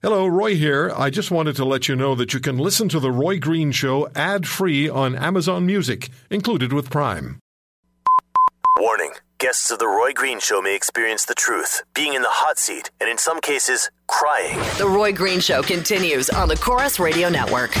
Hello, Roy here. I just wanted to let you know that you can listen to The Roy Green Show ad free on Amazon Music, included with Prime. Warning guests of The Roy Green Show may experience the truth, being in the hot seat, and in some cases, crying. The Roy Green Show continues on the Corus Radio Network.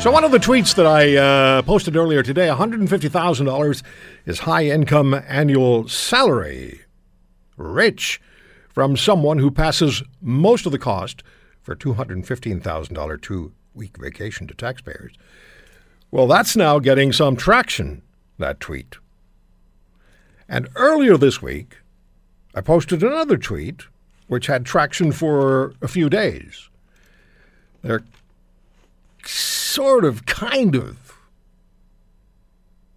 So, one of the tweets that I uh, posted earlier today $150,000 is high income annual salary. Rich from someone who passes most of the cost for $215,000 two week vacation to taxpayers. Well, that's now getting some traction, that tweet. And earlier this week, I posted another tweet which had traction for a few days. They're sort of, kind of.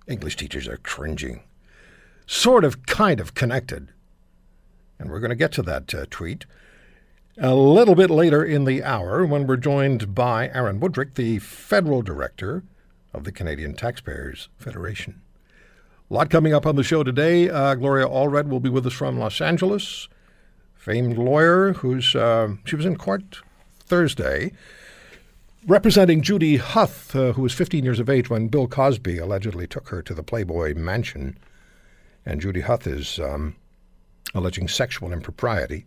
English teachers are cringing. Sort of, kind of connected. And we're going to get to that uh, tweet a little bit later in the hour when we're joined by Aaron Wudrick, the federal director of the Canadian Taxpayers Federation. A lot coming up on the show today. Uh, Gloria Allred will be with us from Los Angeles, famed lawyer who's uh, she was in court Thursday representing Judy Huth, uh, who was 15 years of age when Bill Cosby allegedly took her to the Playboy Mansion. And Judy Huth is um, alleging sexual impropriety.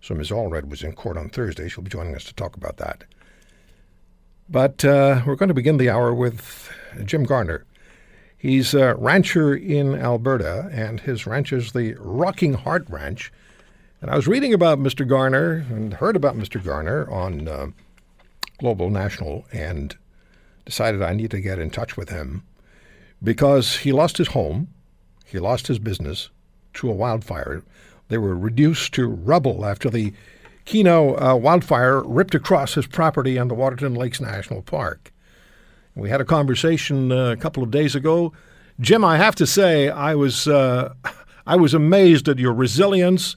So Ms. Allred was in court on Thursday. She'll be joining us to talk about that. But uh, we're going to begin the hour with Jim Garner. He's a rancher in Alberta, and his ranch is the Rocking Heart Ranch. And I was reading about Mr. Garner and heard about Mr. Garner on uh, Global National and decided I need to get in touch with him because he lost his home, he lost his business to a wildfire. They were reduced to rubble after the Kenow uh, wildfire ripped across his property on the Waterton Lakes National Park. We had a conversation uh, a couple of days ago. Jim, I have to say, I was uh, I was amazed at your resilience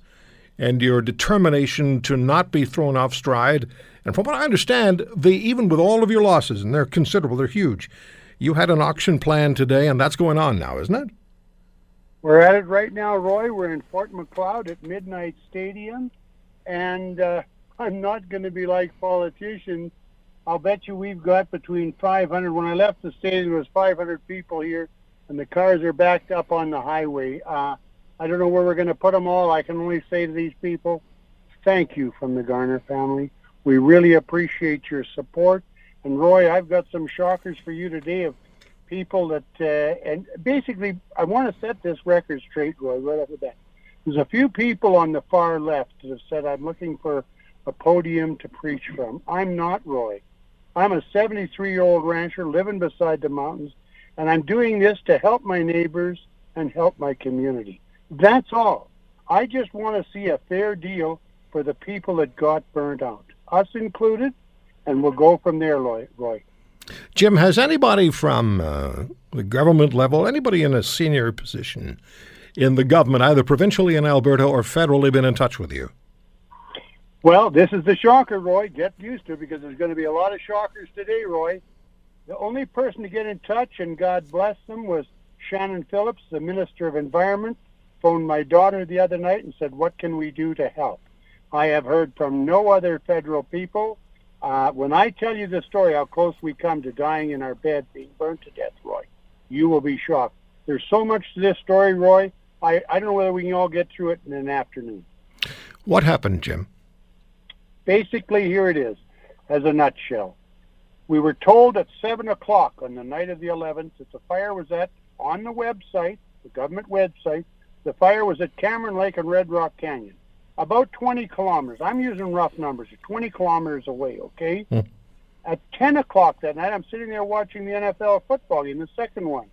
and your determination to not be thrown off stride. And from what I understand, even with all of your losses, and they're considerable, they're huge, you had an auction plan today, and that's going on now, isn't it? We're at it right now, Roy. We're in Fort Macleod at Midnight Stadium, and uh, I'm not going to be like politicians. I'll bet you we've got between 500. When I left the stadium, there was 500 people here, and the cars are backed up on the highway. Uh, I don't know where we're going to put them all. I can only say to these people, thank you from the Garner family. We really appreciate your support. And Roy, I've got some shockers for you today of people that, uh, and basically, I want to set this record straight, Roy, right off the bat. There's a few people on the far left that have said, I'm looking for a podium to preach from. I'm not Roy. I'm a 73 year old rancher living beside the mountains, and I'm doing this to help my neighbors and help my community. That's all. I just want to see a fair deal for the people that got burned out, us included, and we'll go from there, Roy. Roy. Jim, has anybody from uh, the government level, anybody in a senior position in the government, either provincially in Alberta or federally, been in touch with you? Well, this is the shocker, Roy. Get used to it because there's going to be a lot of shockers today, Roy. The only person to get in touch, and God bless them, was Shannon Phillips, the Minister of Environment. Phoned my daughter the other night and said, What can we do to help? I have heard from no other federal people. Uh, when I tell you the story, how close we come to dying in our bed, being burned to death, Roy, you will be shocked. There's so much to this story, Roy. I, I don't know whether we can all get through it in an afternoon. What happened, Jim? Basically, here it is, as a nutshell. We were told at 7 o'clock on the night of the 11th that the fire was at, on the website, the government website, the fire was at Cameron Lake and Red Rock Canyon, about 20 kilometers. I'm using rough numbers, 20 kilometers away, okay? Hmm. At 10 o'clock that night, I'm sitting there watching the NFL football game, the second one.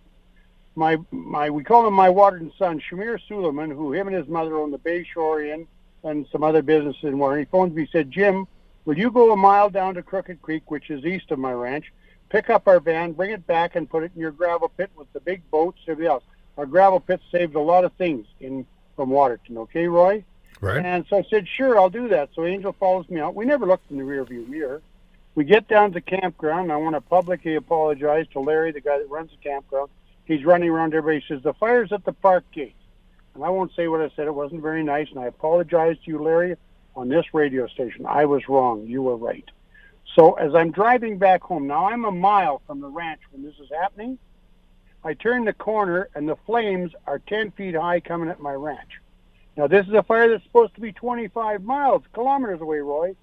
My, my, we call him my Waterton son, Shamir Suleiman, who him and his mother own the Bayshore Inn and some other businesses in Waterton. He phoned me, he said, Jim, will you go a mile down to Crooked Creek, which is east of my ranch, pick up our van, bring it back, and put it in your gravel pit with the big boats, everything else. Our gravel pit saved a lot of things in from Waterton. Okay, Roy. Right. And so I said, sure, I'll do that. So Angel follows me out. We never looked in the rearview mirror. We get down to the campground. I want to publicly apologize to Larry, the guy that runs the campground. He's running around everybody. He says, the fire's at the park gate. And I won't say what I said. It wasn't very nice. And I apologize to you, Larry, on this radio station. I was wrong. You were right. So as I'm driving back home, now I'm a mile from the ranch when this is happening. I turn the corner and the flames are 10 feet high coming at my ranch. Now, this is a fire that's supposed to be 25 miles, kilometers away, Roy.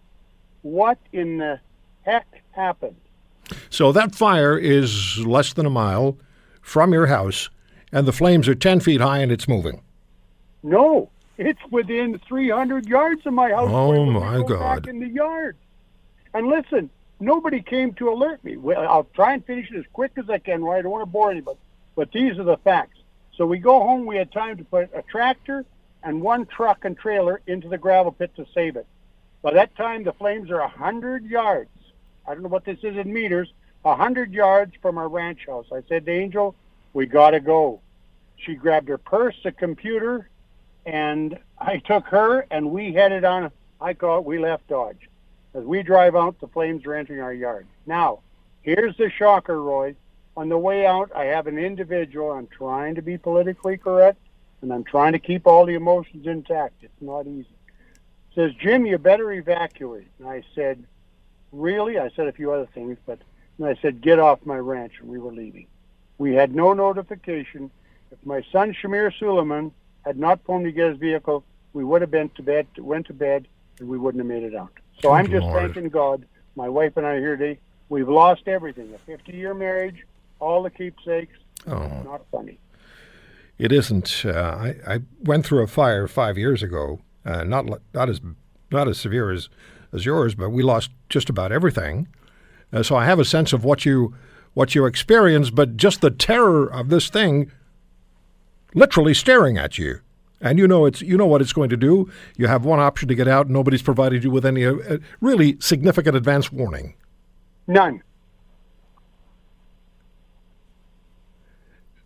What in the heck happened? So that fire is less than a mile from your house, and the flames are 10 feet high and it's moving. No, it's within 300 yards of my house. Oh, Roy, when we my go God. Back in the yard. And listen, nobody came to alert me. I'll try and finish it as quick as I can, Roy. I don't want to bore anybody. But these are the facts. So we go home. We had time to put a tractor and one truck and trailer into the gravel pit to save it. By that time, the flames are a hundred yards. I don't know what this is in meters. A hundred yards from our ranch house. I said to Angel, "We gotta go." She grabbed her purse, a computer, and I took her, and we headed on. I call it. We left Dodge. As we drive out, the flames are entering our yard. Now, here's the shocker, Roy. On the way out, I have an individual. I'm trying to be politically correct, and I'm trying to keep all the emotions intact. It's not easy. Says Jim, you better evacuate. And I said, really? I said a few other things, but and I said, get off my ranch, and we were leaving. We had no notification. If my son Shamir Suleiman had not phoned to get his vehicle, we would have been to bed, went to bed, and we wouldn't have made it out. So I'm just Lord. thanking God. My wife and I are here today. We've lost everything: a 50-year marriage, all the keepsakes. Oh. Not funny. It isn't. Uh, I, I went through a fire five years ago, uh, not not as not as severe as, as yours, but we lost just about everything. Uh, so I have a sense of what you what you experienced, but just the terror of this thing, literally staring at you, and you know it's you know what it's going to do. You have one option to get out. Nobody's provided you with any uh, uh, really significant advance warning. None.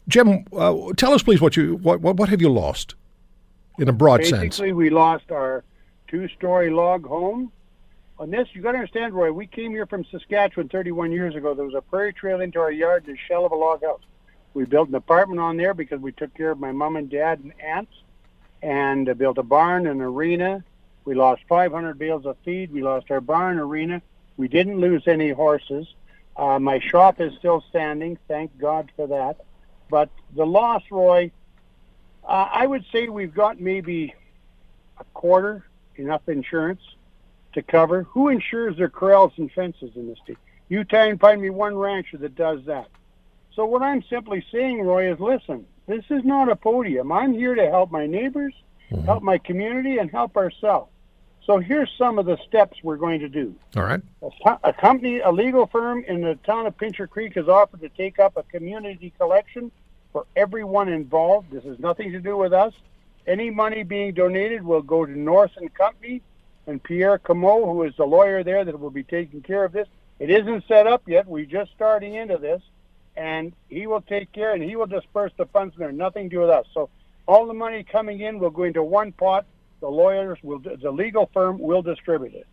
Jim, uh, tell us please what you what, what what have you lost, in a broad sense. Basically, we lost our two-story log home. On this, you got to understand, Roy. We came here from Saskatchewan 31 years ago. There was a prairie trail into our yard, a shell of a log house. We built an apartment on there because we took care of my mom and dad and aunts, and uh, built a barn and arena. We lost 500 bales of feed. We lost our barn arena. We didn't lose any horses. Uh, my shop is still standing. Thank God for that. But the loss, Roy, uh, I would say we've got maybe a quarter enough insurance to cover. Who insures their corrals and fences in this state? You try and find me one rancher that does that. So what I'm simply saying, Roy, is listen, this is not a podium. I'm here to help my neighbors, help my community, and help ourselves. So here's some of the steps we're going to do. All right. A, a company, a legal firm in the town of Pincher Creek has offered to take up a community collection for everyone involved. This has nothing to do with us. Any money being donated will go to North and Company and Pierre Camo, who is the lawyer there that will be taking care of this. It isn't set up yet. We're just starting into this, and he will take care and he will disperse the funds. They're nothing to do with us. So all the money coming in will go into one pot. The lawyers will, the legal firm will distribute it.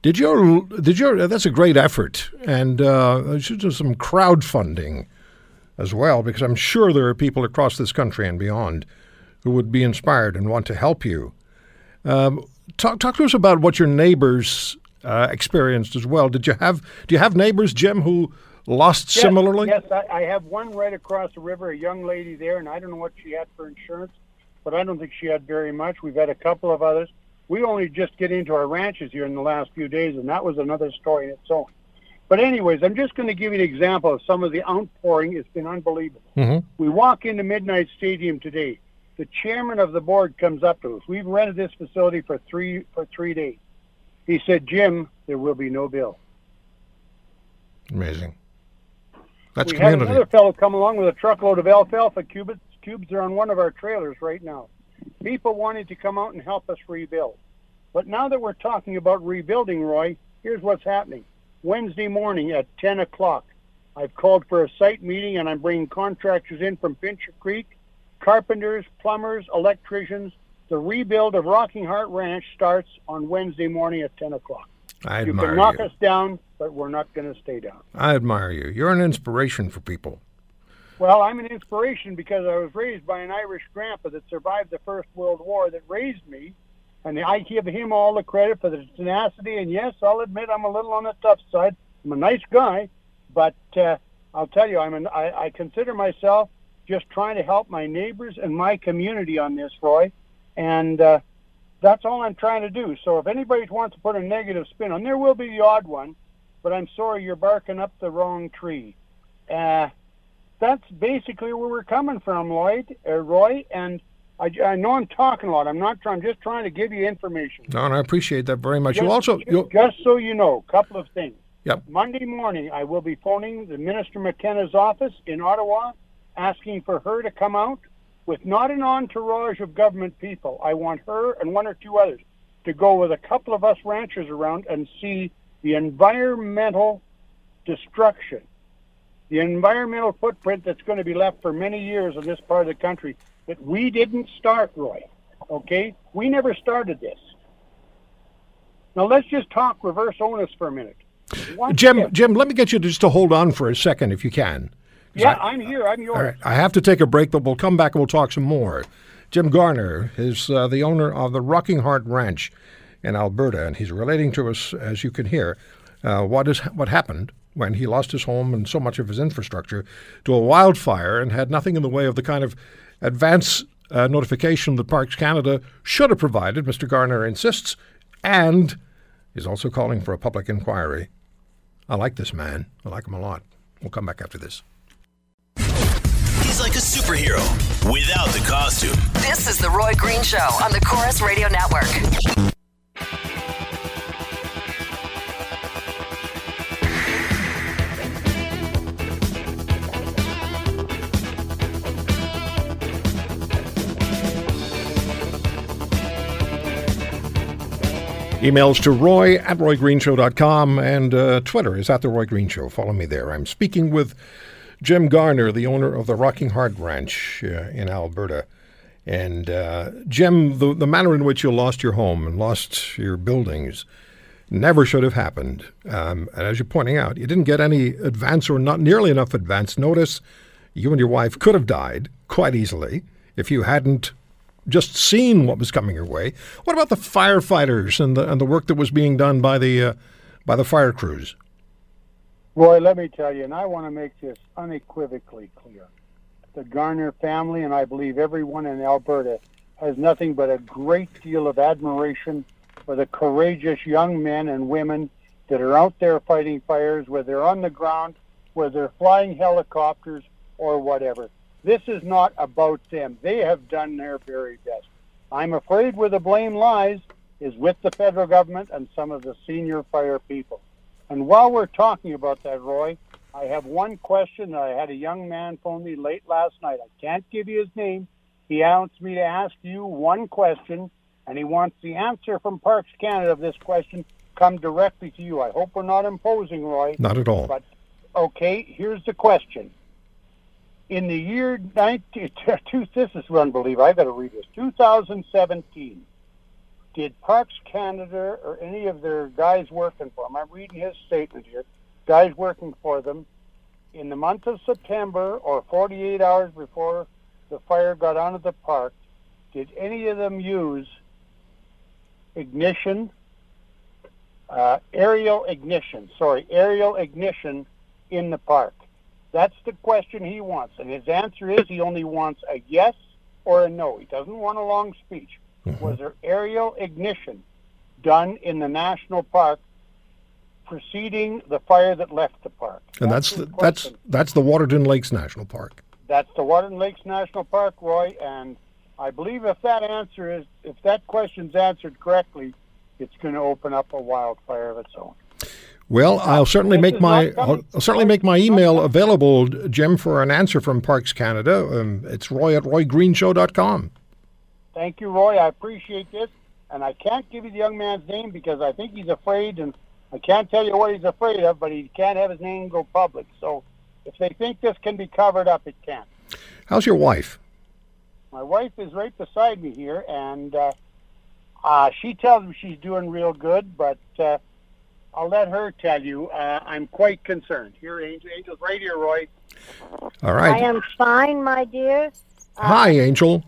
Did your did your that's a great effort, and uh, should do some crowdfunding as well, because I'm sure there are people across this country and beyond who would be inspired and want to help you. Um, talk talk to us about what your neighbors uh, experienced as well. Did you have do you have neighbors, Jim, who lost Yes, similarly? Yes, I, I have one right across the river, a young lady there, and I don't know what she had for insurance, but I don't think she had very much. We've had a couple of others. We only just get into our ranches here in the last few days, and that was another story in its own. But anyways, I'm just going to give you an example of some of the outpouring. It's been unbelievable. Mhm. We walk into Midnight Stadium today. The chairman of the board comes up to us. We've rented this facility for three for three days. He said, "Jim, there will be no bill." Amazing. That's we had another fellow come along with a truckload of alfalfa cubes. Cubes are on one of our trailers right now. People wanted to come out and help us rebuild. But now that we're talking about rebuilding, Roy, here's what's happening. Wednesday morning at 10 o'clock. I've called for a site meeting and I'm bringing contractors in from Pincher Creek, carpenters, plumbers, electricians. The rebuild of Rocking Heart Ranch starts on Wednesday morning at 10 o'clock. I You admire can knock you. us down, but we're not going to stay down. I admire you. You're an inspiration for people. Well, I'm an inspiration because I was raised by an Irish grandpa that survived the First World War that raised me, and I give him all the credit for the tenacity. And yes, I'll admit I'm a little on the tough side. I'm a nice guy, but uh, I'll tell you, I'm an, I, I consider myself just trying to help my neighbors and my community on this, Roy, and uh, that's all I'm trying to do. So if anybody wants to put a negative spin on, there will be the odd one, but I'm sorry you're barking up the wrong tree. Uh, that's basically where we're coming from, Lloyd, uh, Roy. And I, I know I'm talking a lot. I'm not. trying. I'm just trying to give you information. No, and I appreciate that very much. Just, you also, you, just so you know, a couple of things. Yep. Monday morning, I will be phoning the Minister McKenna's office in Ottawa, asking for her to come out with not an entourage of government people. I want her and one or two others to go with a couple of us ranchers around and see the environmental destruction, the environmental footprint that's going to be left for many years in this part of the country that we didn't start, Roy. Okay? We never started this. Now let's just talk reverse onus for a minute. What Jim, if- Jim, let me get you just to hold on for a second, if you can. yeah, I'm here. I'm yours. All right, I have to take a break, but we'll come back and we'll talk some more. Jim Garner is uh, the owner of the Rocking Heart Ranch in Alberta, and he's relating to us, as you can hear, uh, what is what happened when he lost his home and so much of his infrastructure to a wildfire and had nothing in the way of the kind of advance uh, notification that Parks Canada should have provided. Mr. Garner insists, and is also calling for a public inquiry. I like this man. I like him a lot. We'll come back after this. He's like a superhero without the costume. This is The Roy Green Show on the Corus Radio Network. Emails to roy at roygreenshow.com and uh, Twitter is at The Roy Green Show. Follow me there. I'm speaking with Jim Garner, the owner of the Rocking Heart Ranch uh, in Alberta. And uh, Jim, the, the manner in which you lost your home and lost your buildings never should have happened. Um, and as you're pointing out, you didn't get any advance or not nearly enough advance notice. You and your wife could have died quite easily if you hadn't just seen what was coming your way. What about the firefighters and the and the work that was being done by the uh, by the fire crews? Roy, let me tell you, and I want to make this unequivocally clear. The Garner family, and I believe everyone in Alberta, has nothing but a great deal of admiration for the courageous young men and women that are out there fighting fires, whether they're on the ground, whether they're flying helicopters, or whatever. This is not about them. They have done their very best. I'm afraid where the blame lies is with the federal government and some of the senior fire people. And while we're talking about that, Roy, I have one question that I had a young man phone me late last night. I can't give you his name. He asked me to ask you one question, and he wants the answer from Parks Canada of this question come directly to you. I hope we're not imposing, Roy. Not at all. But okay, here's the question. In the year 19, this is unbelievable. I've got to read this. 2017. Did Parks Canada or any of their guys working for them? I'm reading his statement here. Guys working for them in the month of September or 48 hours before the fire got onto the park. Did any of them use ignition, uh, aerial ignition? Sorry, aerial ignition in the park. That's the question he wants. And his answer is he only wants a yes or a no. He doesn't want a long speech. Mm-hmm. Was there aerial ignition done in the national park preceding the fire that left the park? And that's his the, that's that's the Waterton Lakes National Park. That's the Waterton Lakes National Park, Roy, and I believe if that answer is if that question's answered correctly, it's going to open up a wildfire of its own. Well, I'll certainly this make my not coming- I'll, I'll certainly make my email available, Jim, for an answer from Parks Canada. Um, it's roy at roygreenshow.com. Thank you, Roy. I appreciate this, and I can't give you the young man's name because I think he's afraid, and I can't tell you what he's afraid of, but he can't have his name go public. So if they think this can be covered up, it can. How's your wife? My wife is right beside me here, and uh, uh, she tells me she's doing real good, but uh, I'll let her tell you. Uh, I'm quite concerned. Here, Angel, Angel's right here, Roy. All right. I am fine, my dear. Hi, Angel.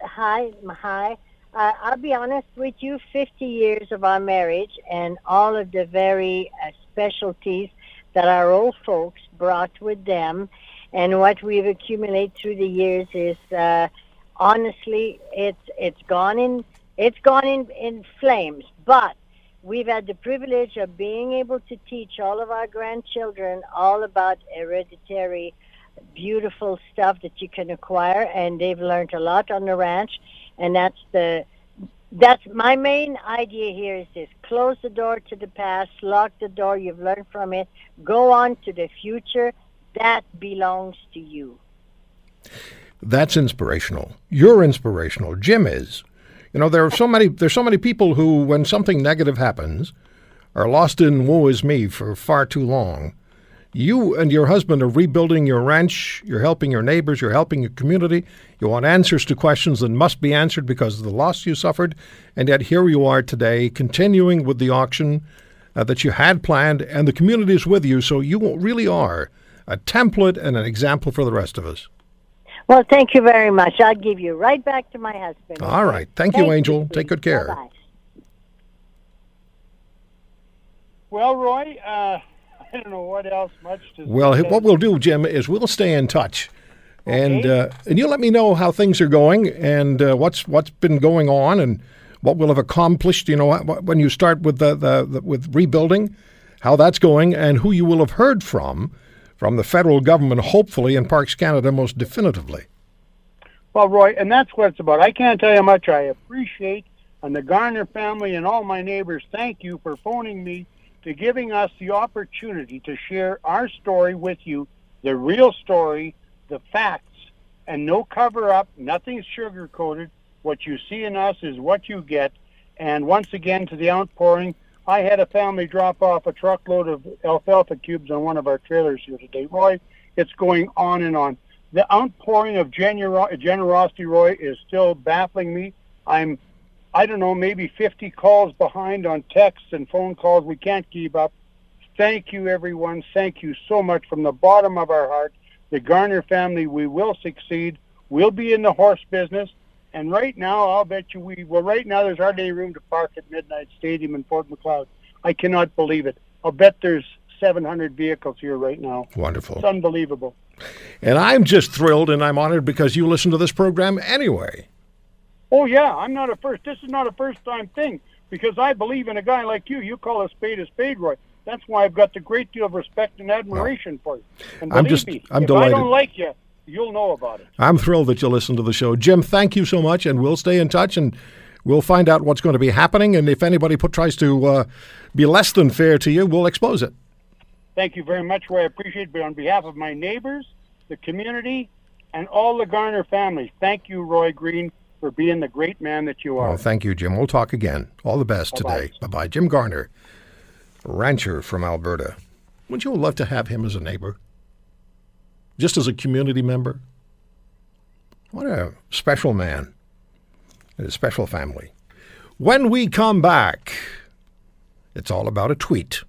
Hi, hi. Uh, I'll be honest with you. Fifty years of our marriage and all of the very uh, specialties that our old folks brought with them, and what we've accumulated through the years is uh, honestly, it's it's gone in it's gone in in flames. But we've had the privilege of being able to teach all of our grandchildren all about hereditary beautiful stuff that you can acquire and they've learned a lot on the ranch and that's the that's my main idea here is this close the door to the past lock the door you've learned from it go on to the future that belongs to you That's inspirational. You're inspirational. Jim is. You know, there are so many there's so many people who when something negative happens are lost in woe is me for far too long. You and your husband are rebuilding your ranch, you're helping your neighbors, you're helping your community. You want answers to questions that must be answered because of the loss you suffered, and yet here you are today continuing with the auction uh, that you had planned and the community is with you, so you really are a template and an example for the rest of us. Well thank you very much i'll give you right back to my husband All right. Thank you, Angel. Take good care. Bye-bye. Well, Roy, uh, I don't know what else much to Well, say. what we'll do, Jim, is we'll stay in touch, and uh, and you let me know how things are going and uh, what's what's been going on and what we'll have accomplished. You know, when you start with the, the, the with rebuilding, how that's going, and who you will have heard from from the federal government, hopefully, in Parks Canada, most definitively. Well, Roy, and that's what it's about. I can't tell you how much I appreciate, and the Garner family and all my neighbors, thank you for phoning me to giving us the opportunity to share our story with you, the real story, the facts, and no cover up, nothing's sugar coated. What you see in us is what you get. And once again, to the outpouring, I had a family drop off a truckload of alfalfa cubes on one of our trailers here today. Roy, it's going on and on the outpouring of genero- generosity, Roy, is still baffling me. I'm, I don't know, maybe 50 calls behind on texts and phone calls. We can't keep up. Thank you, everyone. Thank you so much from the bottom of our heart. The Garner family, we will succeed. We'll be in the horse business. And right now, I'll bet you we, well, right now, there's hardly any room to park at Midnight Stadium in Fort Macleod. I cannot believe it. I'll bet there's 700 vehicles here right now. Wonderful. It's unbelievable. And I'm just thrilled and I'm honored because you listen to this program anyway. Oh yeah, I'm not a first. This is not a first time thing because I believe in a guy like you. You call a spade a spade, Roy. That's why I've got a great deal of respect and admiration for you. And I'm just- me, I'm if I delighted. don't like you, you'll know about it. I'm thrilled that you listen to the show. Jim, thank you so much, and we'll stay in touch and we'll find out what's going to be happening. And if anybody put, tries to uh, be less than fair to you, we'll expose it. Thank you very much, Roy. I appreciate it. But on behalf of my neighbors, the community, and all the Garner family, thank you, Roy Green, for being the great man that you are. Well, thank you, Jim. We'll talk again. All the best Bye-bye. today. Bye bye. Jim Garner, rancher from Alberta. Wouldn't you love to have him as a neighbor? Just as a community member? What a special man and a special family. When we come back, it's all about a tweet.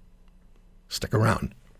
Stick around.